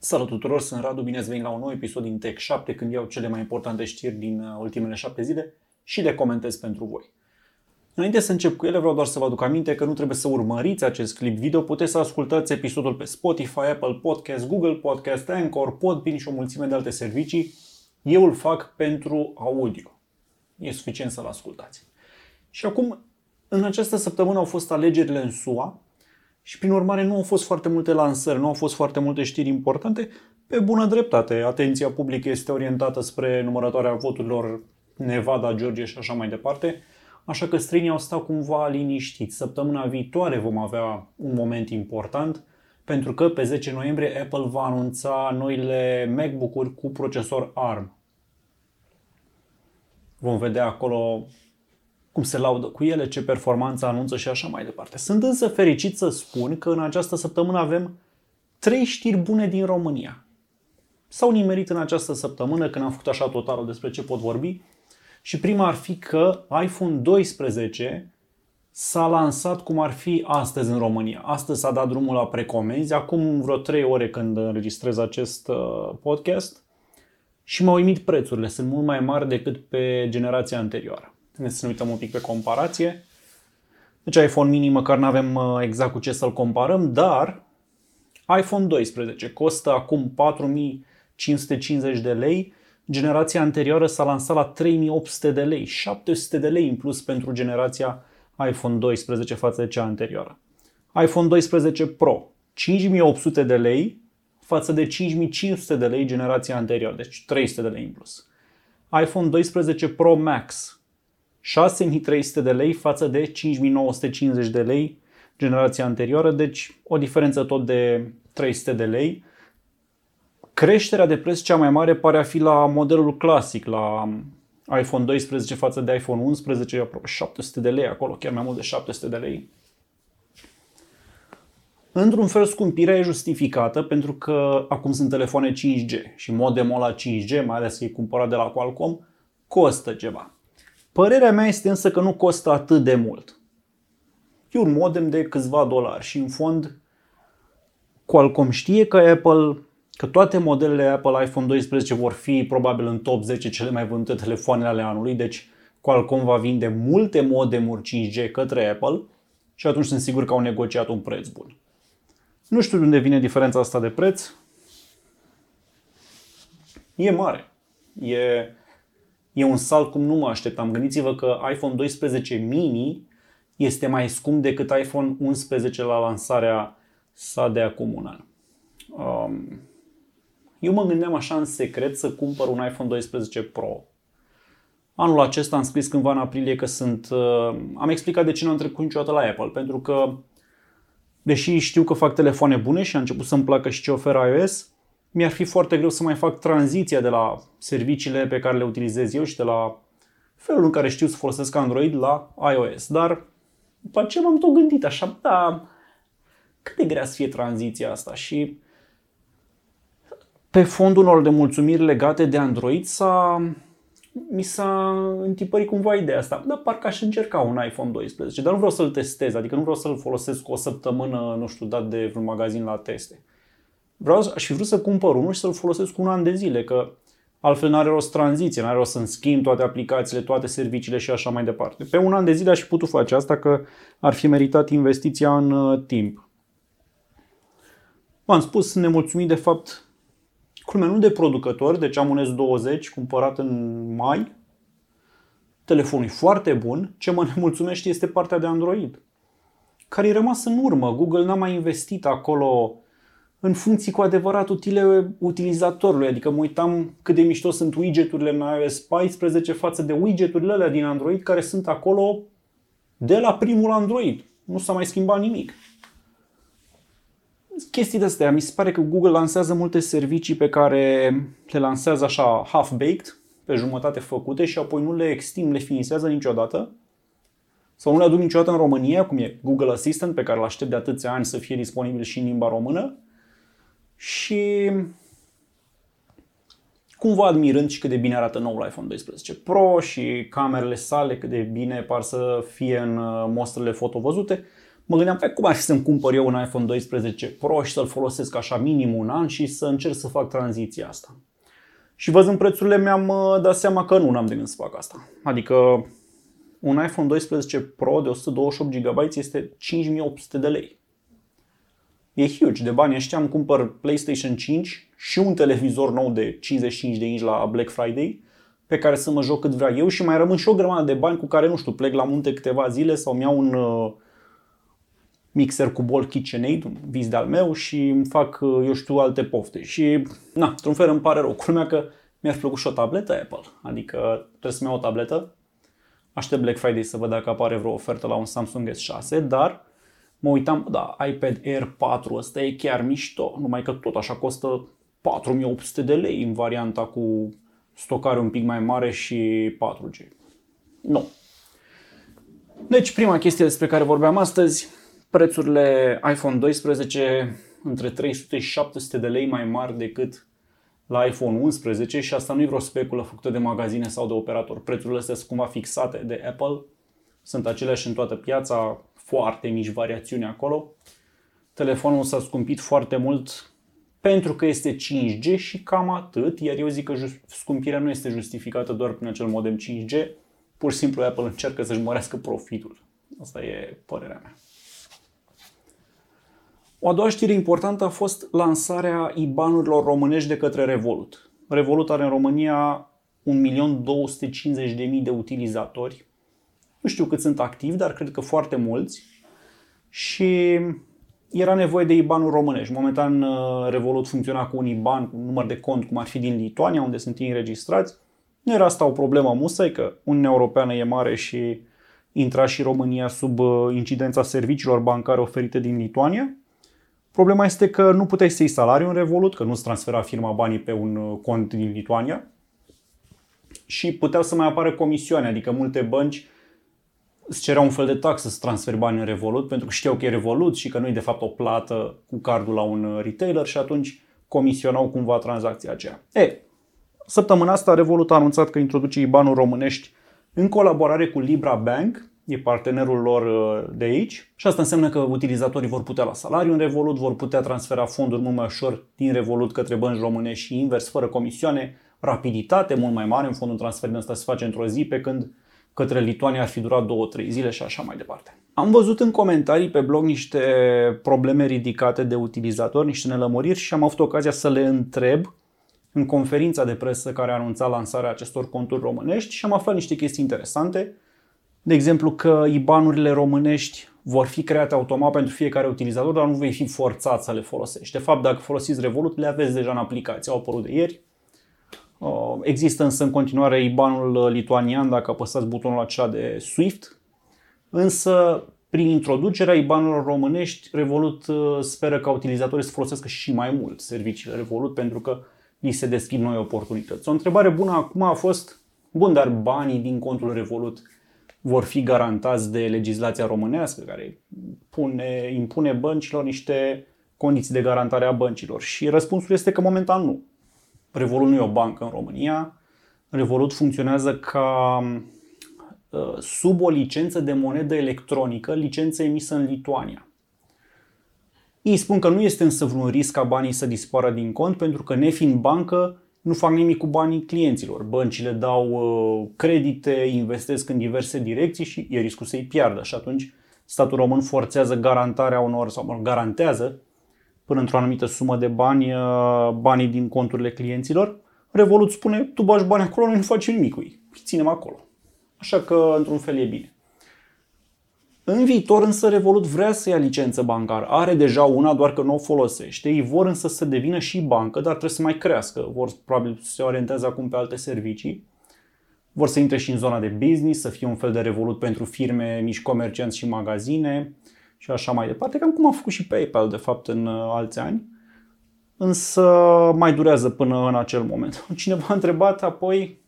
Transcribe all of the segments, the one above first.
Salut tuturor, sunt Radu, bine ați venit la un nou episod din Tech 7 când iau cele mai importante știri din uh, ultimele 7 zile și le comentez pentru voi. Înainte să încep cu ele, vreau doar să vă aduc aminte că nu trebuie să urmăriți acest clip video, puteți să ascultați episodul pe Spotify, Apple Podcast, Google Podcast, Anchor, Podbean și o mulțime de alte servicii. Eu îl fac pentru audio. E suficient să-l ascultați. Și acum, în această săptămână au fost alegerile în SUA, și prin urmare nu au fost foarte multe lansări, nu au fost foarte multe știri importante. Pe bună dreptate, atenția publică este orientată spre numărătoarea voturilor Nevada, Georgia și așa mai departe. Așa că străinii au stat cumva liniștiți. Săptămâna viitoare vom avea un moment important pentru că pe 10 noiembrie Apple va anunța noile MacBook-uri cu procesor ARM. Vom vedea acolo cum se laudă cu ele, ce performanță anunță și așa mai departe. Sunt însă fericit să spun că în această săptămână avem trei știri bune din România. S-au nimerit în această săptămână când am făcut așa totalul despre ce pot vorbi și prima ar fi că iPhone 12 s-a lansat cum ar fi astăzi în România. Astăzi s-a dat drumul la precomenzi, acum vreo 3 ore când înregistrez acest uh, podcast și m-au uimit prețurile, sunt mult mai mari decât pe generația anterioară. Haideți să ne uităm un pic pe comparație. Deci iPhone mini măcar nu avem uh, exact cu ce să-l comparăm, dar iPhone 12 costă acum 4550 de lei, generația anterioară s-a lansat la 3800 de lei, 700 de lei în plus pentru generația iPhone 12 față de cea anterioară. iPhone 12 Pro, 5800 de lei față de 5500 de lei generația anterioară, deci 300 de lei în plus. iPhone 12 Pro Max, 6300 de lei față de 5950 de lei generația anterioară, deci o diferență tot de 300 de lei. Creșterea de preț cea mai mare pare a fi la modelul clasic, la iPhone 12 față de iPhone 11, aproape 700 de lei acolo, chiar mai mult de 700 de lei. Într-un fel, scumpirea e justificată pentru că acum sunt telefoane 5G și modemul la 5G, mai ales că e cumpărat de la Qualcomm, costă ceva. Părerea mea este însă că nu costă atât de mult. E un modem de câțiva dolari și în fond Qualcomm știe că Apple, că toate modelele Apple iPhone 12 vor fi probabil în top 10 cele mai vândute telefoane ale anului, deci Qualcomm va vinde multe modemuri 5G către Apple și atunci sunt sigur că au negociat un preț bun. Nu știu de unde vine diferența asta de preț. E mare. E e un salt cum nu mă așteptam. Gândiți-vă că iPhone 12 mini este mai scump decât iPhone 11 la lansarea sa de acum un an. Um, eu mă gândeam așa în secret să cumpăr un iPhone 12 Pro. Anul acesta am scris cândva în aprilie că sunt... Uh, am explicat de ce nu am trecut niciodată la Apple. Pentru că, deși știu că fac telefoane bune și a început să-mi placă și ce oferă iOS, mi-ar fi foarte greu să mai fac tranziția de la serviciile pe care le utilizez eu și de la felul în care știu să folosesc Android la iOS. Dar după ce m-am tot gândit așa, da, cât de grea să fie tranziția asta și pe fondul unor de mulțumiri legate de Android s-a, mi s-a întipărit cumva ideea asta. Da, parcă aș încerca un iPhone 12, dar nu vreau să-l testez, adică nu vreau să-l folosesc o săptămână, nu știu, dat de vreun magazin la teste vreau, aș fi vrut să cumpăr unul și să-l folosesc un an de zile, că altfel n-are rost tranziție, n-are rost să-mi schimb toate aplicațiile, toate serviciile și așa mai departe. Pe un an de zile aș fi putut face asta, că ar fi meritat investiția în uh, timp. V-am spus, sunt nemulțumit de fapt, culmea nu de producător, deci am un S20 cumpărat în mai, telefonul e foarte bun, ce mă nemulțumește este partea de Android, care e rămas în urmă. Google n-a mai investit acolo în funcții cu adevărat utile utilizatorului. Adică mă uitam cât de mișto sunt widgeturile în iOS 14 față de widgeturile alea din Android care sunt acolo de la primul Android. Nu s-a mai schimbat nimic. Chestii de astea. Mi se pare că Google lansează multe servicii pe care le lansează așa half-baked, pe jumătate făcute și apoi nu le extind, le finisează niciodată. Sau nu le aduc niciodată în România, cum e Google Assistant, pe care îl aștept de atâția ani să fie disponibil și în limba română și cumva admirând și cât de bine arată noul iPhone 12 Pro și camerele sale, cât de bine par să fie în uh, mostrele foto văzute, mă gândeam, pe cum ar fi să-mi cumpăr eu un iPhone 12 Pro și să-l folosesc așa minim un an și să încerc să fac tranziția asta. Și văzând prețurile mi-am uh, dat seama că nu am de gând să fac asta. Adică un iPhone 12 Pro de 128 GB este 5800 de lei. E huge. De bani ăștia îmi cumpăr PlayStation 5 și un televizor nou de 55 de inch la Black Friday pe care să mă joc cât vreau eu și mai rămân și o grămadă de bani cu care, nu știu, plec la munte câteva zile sau mi iau un uh, mixer cu bol KitchenAid, un vis de-al meu și îmi fac, uh, eu știu, alte pofte. Și, na, într-un fel îmi pare rău. Culmea că mi-ar plăcut și o tabletă Apple. Adică trebuie să-mi iau o tabletă. Aștept Black Friday să văd dacă apare vreo ofertă la un Samsung S6, dar mă uitam, da, iPad Air 4 ăsta e chiar mișto, numai că tot așa costă 4800 de lei în varianta cu stocare un pic mai mare și 4G. Nu. Deci prima chestie despre care vorbeam astăzi, prețurile iPhone 12 între 300 și 700 de lei mai mari decât la iPhone 11 și asta nu e vreo speculă făcută de magazine sau de operator. Prețurile astea sunt cumva fixate de Apple, sunt aceleași în toată piața, foarte mici variațiuni acolo. Telefonul s-a scumpit foarte mult pentru că este 5G și cam atât, iar eu zic că scumpirea nu este justificată doar prin acel modem 5G, pur și simplu Apple încearcă să-și mărească profitul. Asta e părerea mea. O a doua știre importantă a fost lansarea IBAN-urilor românești de către Revolut. Revolut are în România 1.250.000 de utilizatori. Nu știu cât sunt activi, dar cred că foarte mulți. Și era nevoie de IBAN-uri românești. Momentan uh, Revolut funcționa cu un IBAN, cu un număr de cont, cum ar fi din Lituania, unde sunt ei înregistrați. Nu era asta o problemă musai, că Uniunea Europeană e mare și intra și România sub uh, incidența serviciilor bancare oferite din Lituania. Problema este că nu puteai să iei salariu în Revolut, că nu-ți transfera firma banii pe un uh, cont din Lituania și puteau să mai apară comisioane, adică multe bănci îți cereau un fel de taxă să transferi bani în Revolut pentru că știau că e Revolut și că nu e de fapt o plată cu cardul la un uh, retailer și atunci comisionau cumva tranzacția aceea. E, săptămâna asta Revolut a anunțat că introduce IBAN-uri românești în colaborare cu Libra Bank, e partenerul lor uh, de aici și asta înseamnă că utilizatorii vor putea la salariu în Revolut, vor putea transfera fonduri mult mai ușor din Revolut către bănci românești și invers, fără comisioane, rapiditate mult mai mare, în fondul transfer ăsta se face într-o zi, pe când către Lituania ar fi durat 2-3 zile și așa mai departe. Am văzut în comentarii pe blog niște probleme ridicate de utilizatori, niște nelămuriri și am avut ocazia să le întreb în conferința de presă care a anunțat lansarea acestor conturi românești și am aflat niște chestii interesante. De exemplu că IBAN-urile românești vor fi create automat pentru fiecare utilizator, dar nu vei fi forțat să le folosești. De fapt, dacă folosiți Revolut, le aveți deja în aplicație, au apărut de ieri. Uh, există însă în continuare IBAN-ul lituanian dacă apăsați butonul acela de SWIFT, însă prin introducerea IBAN-urilor românești, Revolut uh, speră ca utilizatorii să folosească și mai mult serviciile Revolut pentru că li se deschid noi oportunități. O întrebare bună acum a fost, bun, dar banii din contul Revolut vor fi garantați de legislația românească care pune, impune băncilor niște condiții de garantare a băncilor? Și răspunsul este că momentan nu. Revolut nu e o bancă în România. Revolut funcționează ca uh, sub o licență de monedă electronică, licență emisă în Lituania. Ei spun că nu este însă vreun risc ca banii să dispară din cont, pentru că nefiind bancă, nu fac nimic cu banii clienților. Băncile dau uh, credite, investesc în diverse direcții și e riscul să-i piardă. Și atunci statul român forțează garantarea unor, sau garantează până într-o anumită sumă de bani, uh, banii din conturile clienților. Revolut spune, tu bagi bani acolo, noi nu facem nimic cu ei. Îi ținem acolo. Așa că, într-un fel, e bine. În viitor însă Revolut vrea să ia licență bancară. Are deja una, doar că nu o folosește. Ei vor însă să devină și bancă, dar trebuie să mai crească. Vor probabil să se orienteze acum pe alte servicii. Vor să intre și în zona de business, să fie un fel de Revolut pentru firme, mici comercianți și magazine și așa mai departe, cam cum a făcut și PayPal, de fapt, în uh, alți ani. Însă mai durează până în acel moment. Cineva a întrebat apoi,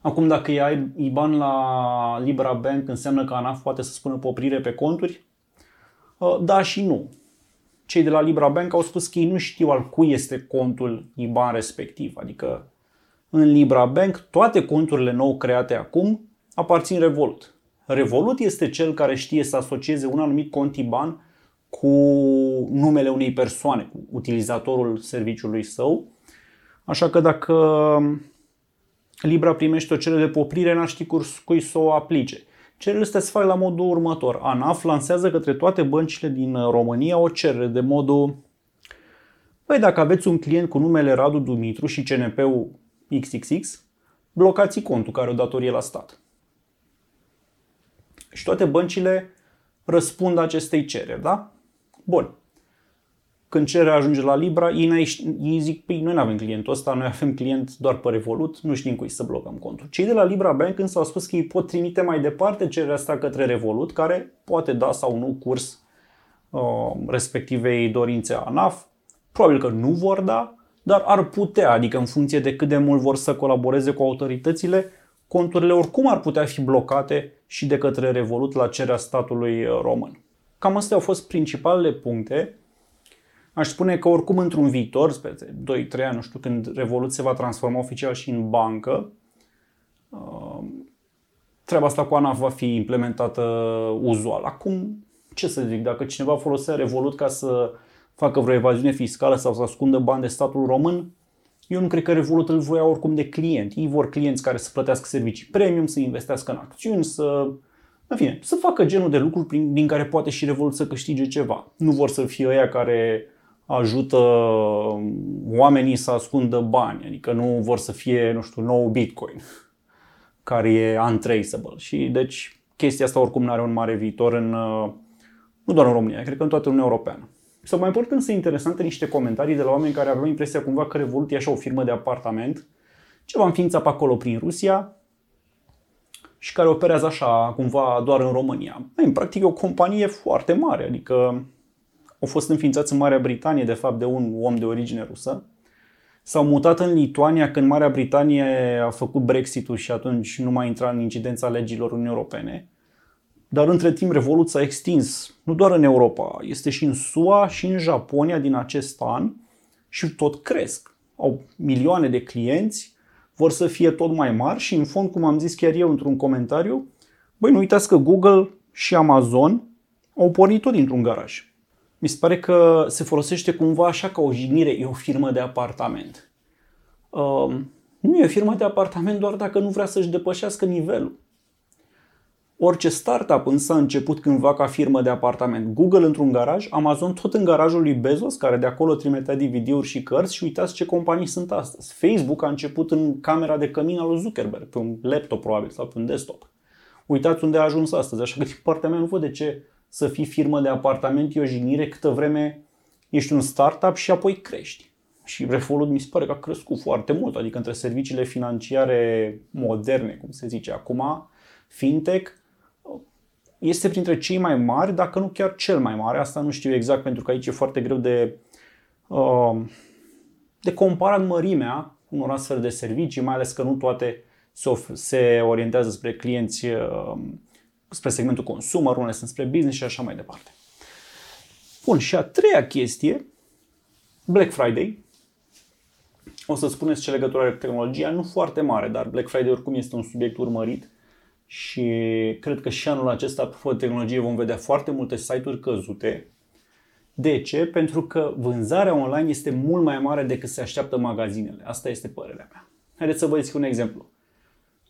acum dacă ai IBAN la Libra Bank, înseamnă că ANAF poate să spună poprire pe conturi? Uh, da și nu. Cei de la Libra Bank au spus că ei nu știu al cui este contul IBAN respectiv. Adică în Libra Bank toate conturile nou create acum aparțin Revolut. Revolut este cel care știe să asocieze un anumit cont IBAN cu numele unei persoane, cu utilizatorul serviciului său. Așa că dacă Libra primește o cerere de poprire, n-ar ști cui să o aplice. Cererile astea se fac la modul următor. ANAF lansează către toate băncile din România o cerere de modul Păi dacă aveți un client cu numele Radu Dumitru și CNP-ul XXX, blocați contul care o datorie la stat. Și toate băncile răspund acestei cereri, da? Bun. Când cererea ajunge la Libra, ei, ei zic, păi noi nu avem clientul ăsta, noi avem client doar pe Revolut, nu știm cui să blocăm contul. Cei de la Libra Bank însă au spus că ei pot trimite mai departe cererea asta către Revolut, care poate da sau nu curs uh, respectivei dorințe ANAF. Probabil că nu vor da, dar ar putea, adică în funcție de cât de mult vor să colaboreze cu autoritățile, conturile oricum ar putea fi blocate și de către Revolut la cererea statului uh, român. Cam astea au fost principalele puncte. Aș spune că oricum într-un viitor, spre 2-3 ani, nu știu, când Revolut se va transforma oficial și în bancă, uh, treaba asta cu ANAF va fi implementată uzual. Acum, ce să zic, dacă cineva folosea Revolut ca să facă vreo evaziune fiscală sau să ascundă bani de statul român, eu nu cred că Revolut îl voia oricum de client. Ei vor clienți care să plătească servicii premium, să investească în acțiuni, să în fine, să facă genul de lucruri prin, din care poate și Revolut să câștige ceva. Nu vor să fie ăia care ajută oamenii să ascundă bani, adică nu vor să fie, nu știu, nou Bitcoin, care e untraceable. Și deci chestia asta oricum nu are un mare viitor în, nu doar în România, cred că în toată Uniunea Europeană. S-au mai părut însă interesante niște comentarii de la oameni care aveau impresia cumva că Revolut e așa o firmă de apartament, ceva înființat pe acolo prin Rusia și care operează așa cumva doar în România. În practic e o companie foarte mare, adică au fost înființați în Marea Britanie de fapt de un om de origine rusă. S-au mutat în Lituania când Marea Britanie a făcut Brexit-ul și atunci nu mai intra în incidența legilor Uniunii Europene. Dar între timp Revolut s-a extins nu doar în Europa, este și în SUA și în Japonia din acest an și tot cresc. Au milioane de clienți, vor să fie tot mai mari și în fond, cum am zis chiar eu într-un comentariu, băi, nu uitați că Google și Amazon au pornit tot dintr-un garaj. Mi se pare că se folosește cumva așa ca o jignire, e o firmă de apartament. Uh, nu e o firmă de apartament doar dacă nu vrea să-și depășească nivelul. Orice startup însă a început cândva ca firmă de apartament. Google într-un garaj, Amazon tot în garajul lui Bezos, care de acolo trimitea DVD-uri și cărți și uitați ce companii sunt astăzi. Facebook a început în camera de cămin al lui Zuckerberg, pe un laptop probabil sau pe un desktop. Uitați unde a ajuns astăzi, așa că din partea mea nu văd de ce să fii firmă de apartament e o jignire câtă vreme ești un startup și apoi crești. Și Revolut mi se pare că a crescut foarte mult, adică între serviciile financiare moderne, cum se zice acum, fintech, este printre cei mai mari, dacă nu chiar cel mai mare. Asta nu știu exact pentru că aici e foarte greu de, uh, de comparat mărimea unor astfel de servicii, mai ales că nu toate se, se orientează spre clienți, uh, spre segmentul consumer, unele sunt spre business și așa mai departe. Bun, și a treia chestie, Black Friday. O să spuneți ce legătură are cu tehnologia, nu foarte mare, dar Black Friday oricum este un subiect urmărit și cred că și anul acesta, apropo de tehnologie, vom vedea foarte multe site-uri căzute. De ce? Pentru că vânzarea online este mult mai mare decât se așteaptă magazinele. Asta este părerea mea. Haideți să vă zic un exemplu.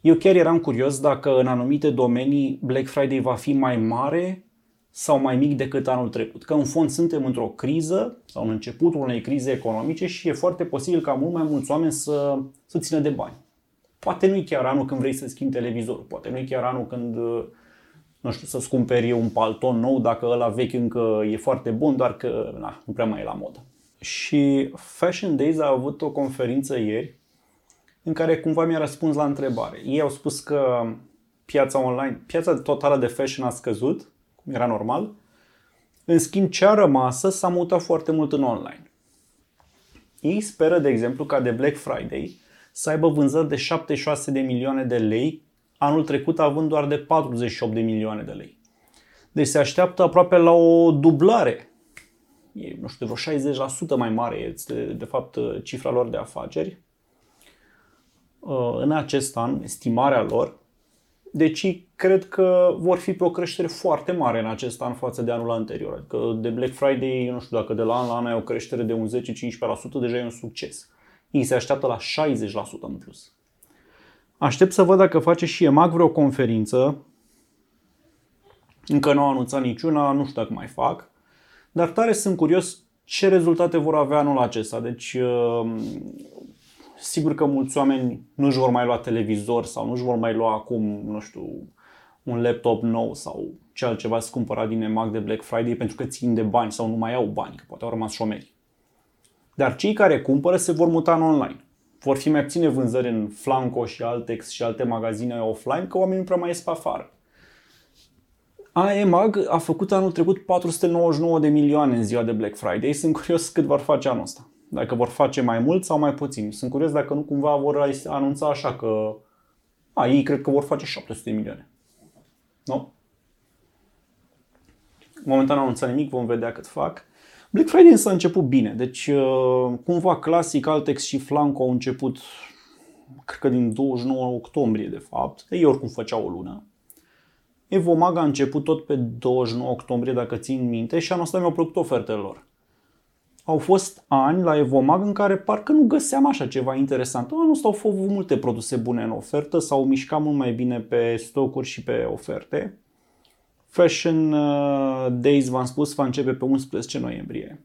Eu chiar eram curios dacă în anumite domenii Black Friday va fi mai mare sau mai mic decât anul trecut. Că în fond suntem într-o criză sau în începutul unei crize economice și e foarte posibil ca mult mai mulți oameni să, să țină de bani. Poate nu-i chiar anul când vrei să schimbi televizorul, poate nu-i chiar anul când nu știu, să-ți cumperi un palton nou dacă ăla vechi încă e foarte bun, doar că na, nu prea mai e la modă. Și Fashion Days a avut o conferință ieri în care cumva mi-a răspuns la întrebare. Ei au spus că piața online, piața totală de fashion a scăzut, cum era normal, în schimb cea rămasă s-a mutat foarte mult în online. Ei speră, de exemplu, ca de Black Friday să aibă vânzări de 76 de milioane de lei, anul trecut având doar de 48 de milioane de lei. Deci se așteaptă aproape la o dublare. E, nu știu, vreo 60% mai mare este, de fapt, cifra lor de afaceri. Uh, în acest an, estimarea lor Deci cred că vor fi pe o creștere foarte mare în acest an față de anul anterior. Adică de Black Friday, eu nu știu dacă de la an la an ai o creștere de un 10-15%, deja e un succes. Ei se așteaptă la 60% în plus. Aștept să văd dacă face și EMAG vreo conferință. Încă nu au anunțat niciuna, nu știu dacă mai fac. Dar tare sunt curios ce rezultate vor avea anul acesta. Deci, uh, sigur că mulți oameni nu își vor mai lua televizor sau nu își vor mai lua acum, nu știu, un laptop nou sau ce altceva să cumpăra din EMAG de Black Friday pentru că țin de bani sau nu mai au bani, că poate au rămas șomeri. Dar cei care cumpără se vor muta în online. Vor fi mai puține vânzări în Flanco și Altex și alte magazine offline, că oamenii nu prea mai ies pe afară. AEMAG a făcut anul trecut 499 de milioane în ziua de Black Friday. Sunt curios cât vor face anul ăsta. Dacă vor face mai mult sau mai puțin. Sunt curios dacă nu cumva vor anunța așa că a, ei cred că vor face 700 de milioane. Nu? Momentan nu anunțat nimic, vom vedea cât fac. Black Friday însă a început bine, deci uh, cumva clasic Altex și Flanco au început, cred că din 29 octombrie de fapt, ei oricum făceau o lună. Evomag a început tot pe 29 octombrie, dacă țin minte, și anul ăsta mi-au plăcut ofertele lor. Au fost ani la Evomag în care parcă nu găseam așa ceva interesant. Anul ăsta au fost multe produse bune în ofertă, s-au mișcat mult mai bine pe stocuri și pe oferte. Fashion uh, Days, v-am spus, va începe pe 11 noiembrie.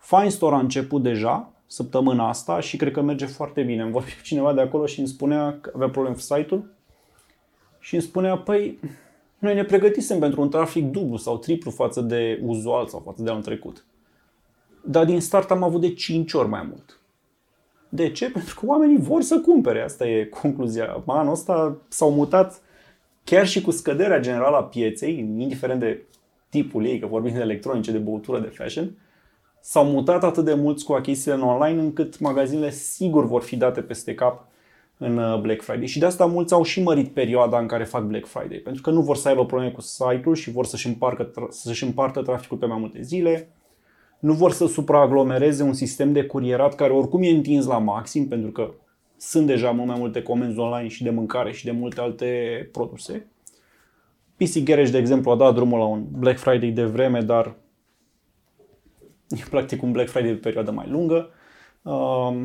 Fine Store a început deja săptămâna asta și cred că merge foarte bine. Îmi vorbea cineva de acolo și îmi spunea că avea probleme cu site-ul și îmi spunea, păi, noi ne pregătisem pentru un trafic dublu sau triplu față de uzual sau față de anul trecut. Dar din start am avut de 5 ori mai mult. De ce? Pentru că oamenii vor să cumpere. Asta e concluzia. Anul ăsta s-au mutat chiar și cu scăderea generală a pieței, indiferent de tipul ei, că vorbim de electronice, de băutură, de fashion, s-au mutat atât de mulți cu achizițiile în online încât magazinele sigur vor fi date peste cap în uh, Black Friday. Și de asta mulți au și mărit perioada în care fac Black Friday, pentru că nu vor să aibă probleme cu site-ul și vor să-și, împarcă, să-și împartă traficul pe mai multe zile, nu vor să supraaglomereze un sistem de curierat care oricum e întins la maxim, pentru că sunt deja mult mai multe comenzi online și de mâncare și de multe alte produse. PC Garage, de exemplu, a dat drumul la un Black Friday de vreme, dar e practic un Black Friday de perioadă mai lungă. Uh,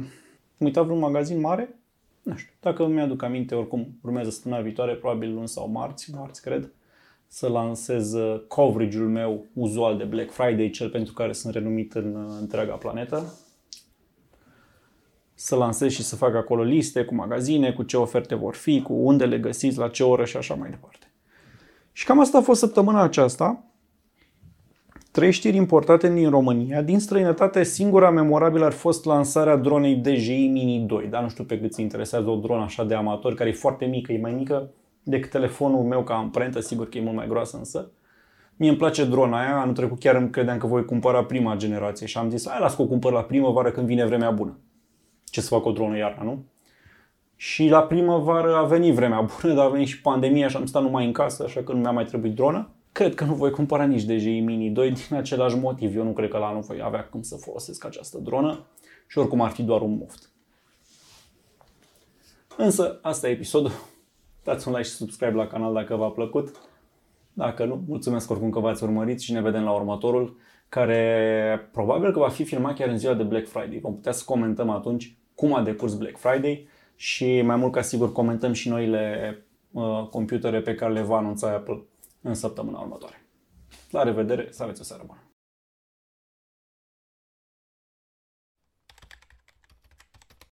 uitat vreun magazin mare? Nu știu. Dacă mi-aduc aminte, oricum urmează săptămâna viitoare, probabil luni sau marți, marți cred, să lansez uh, coverage-ul meu uzual de Black Friday, cel pentru care sunt renumit în uh, întreaga planetă să lansez și să fac acolo liste cu magazine, cu ce oferte vor fi, cu unde le găsiți, la ce oră și așa mai departe. Și cam asta a fost săptămâna aceasta. Trei știri importate din România. Din străinătate, singura memorabilă ar fost lansarea dronei DJI Mini 2. Dar nu știu pe cât ți interesează o dronă așa de amator, care e foarte mică, e mai mică decât telefonul meu ca amprentă, sigur că e mult mai groasă însă. Mie îmi place drona aia, anul trecut chiar îmi credeam că voi cumpăra prima generație și am zis, hai las că o cumpăr la primăvară când vine vremea bună ce să fac o dronă iarna, nu? Și la primăvară a venit vremea bună, dar a venit și pandemia și am stat numai în casă, așa că nu mi-a mai trebuit dronă. Cred că nu voi cumpăra nici DJI Mini 2 din același motiv. Eu nu cred că la anul voi avea cum să folosesc această dronă și oricum ar fi doar un moft. Însă, asta e episodul. Dați un like și subscribe la canal dacă v-a plăcut. Dacă nu, mulțumesc oricum că v-ați urmărit și ne vedem la următorul, care probabil că va fi filmat chiar în ziua de Black Friday. Vom putea să comentăm atunci cum a decurs Black Friday și mai mult ca sigur comentăm și noile uh, computere pe care le va anunța Apple în săptămâna următoare. La revedere, să aveți o seară bună!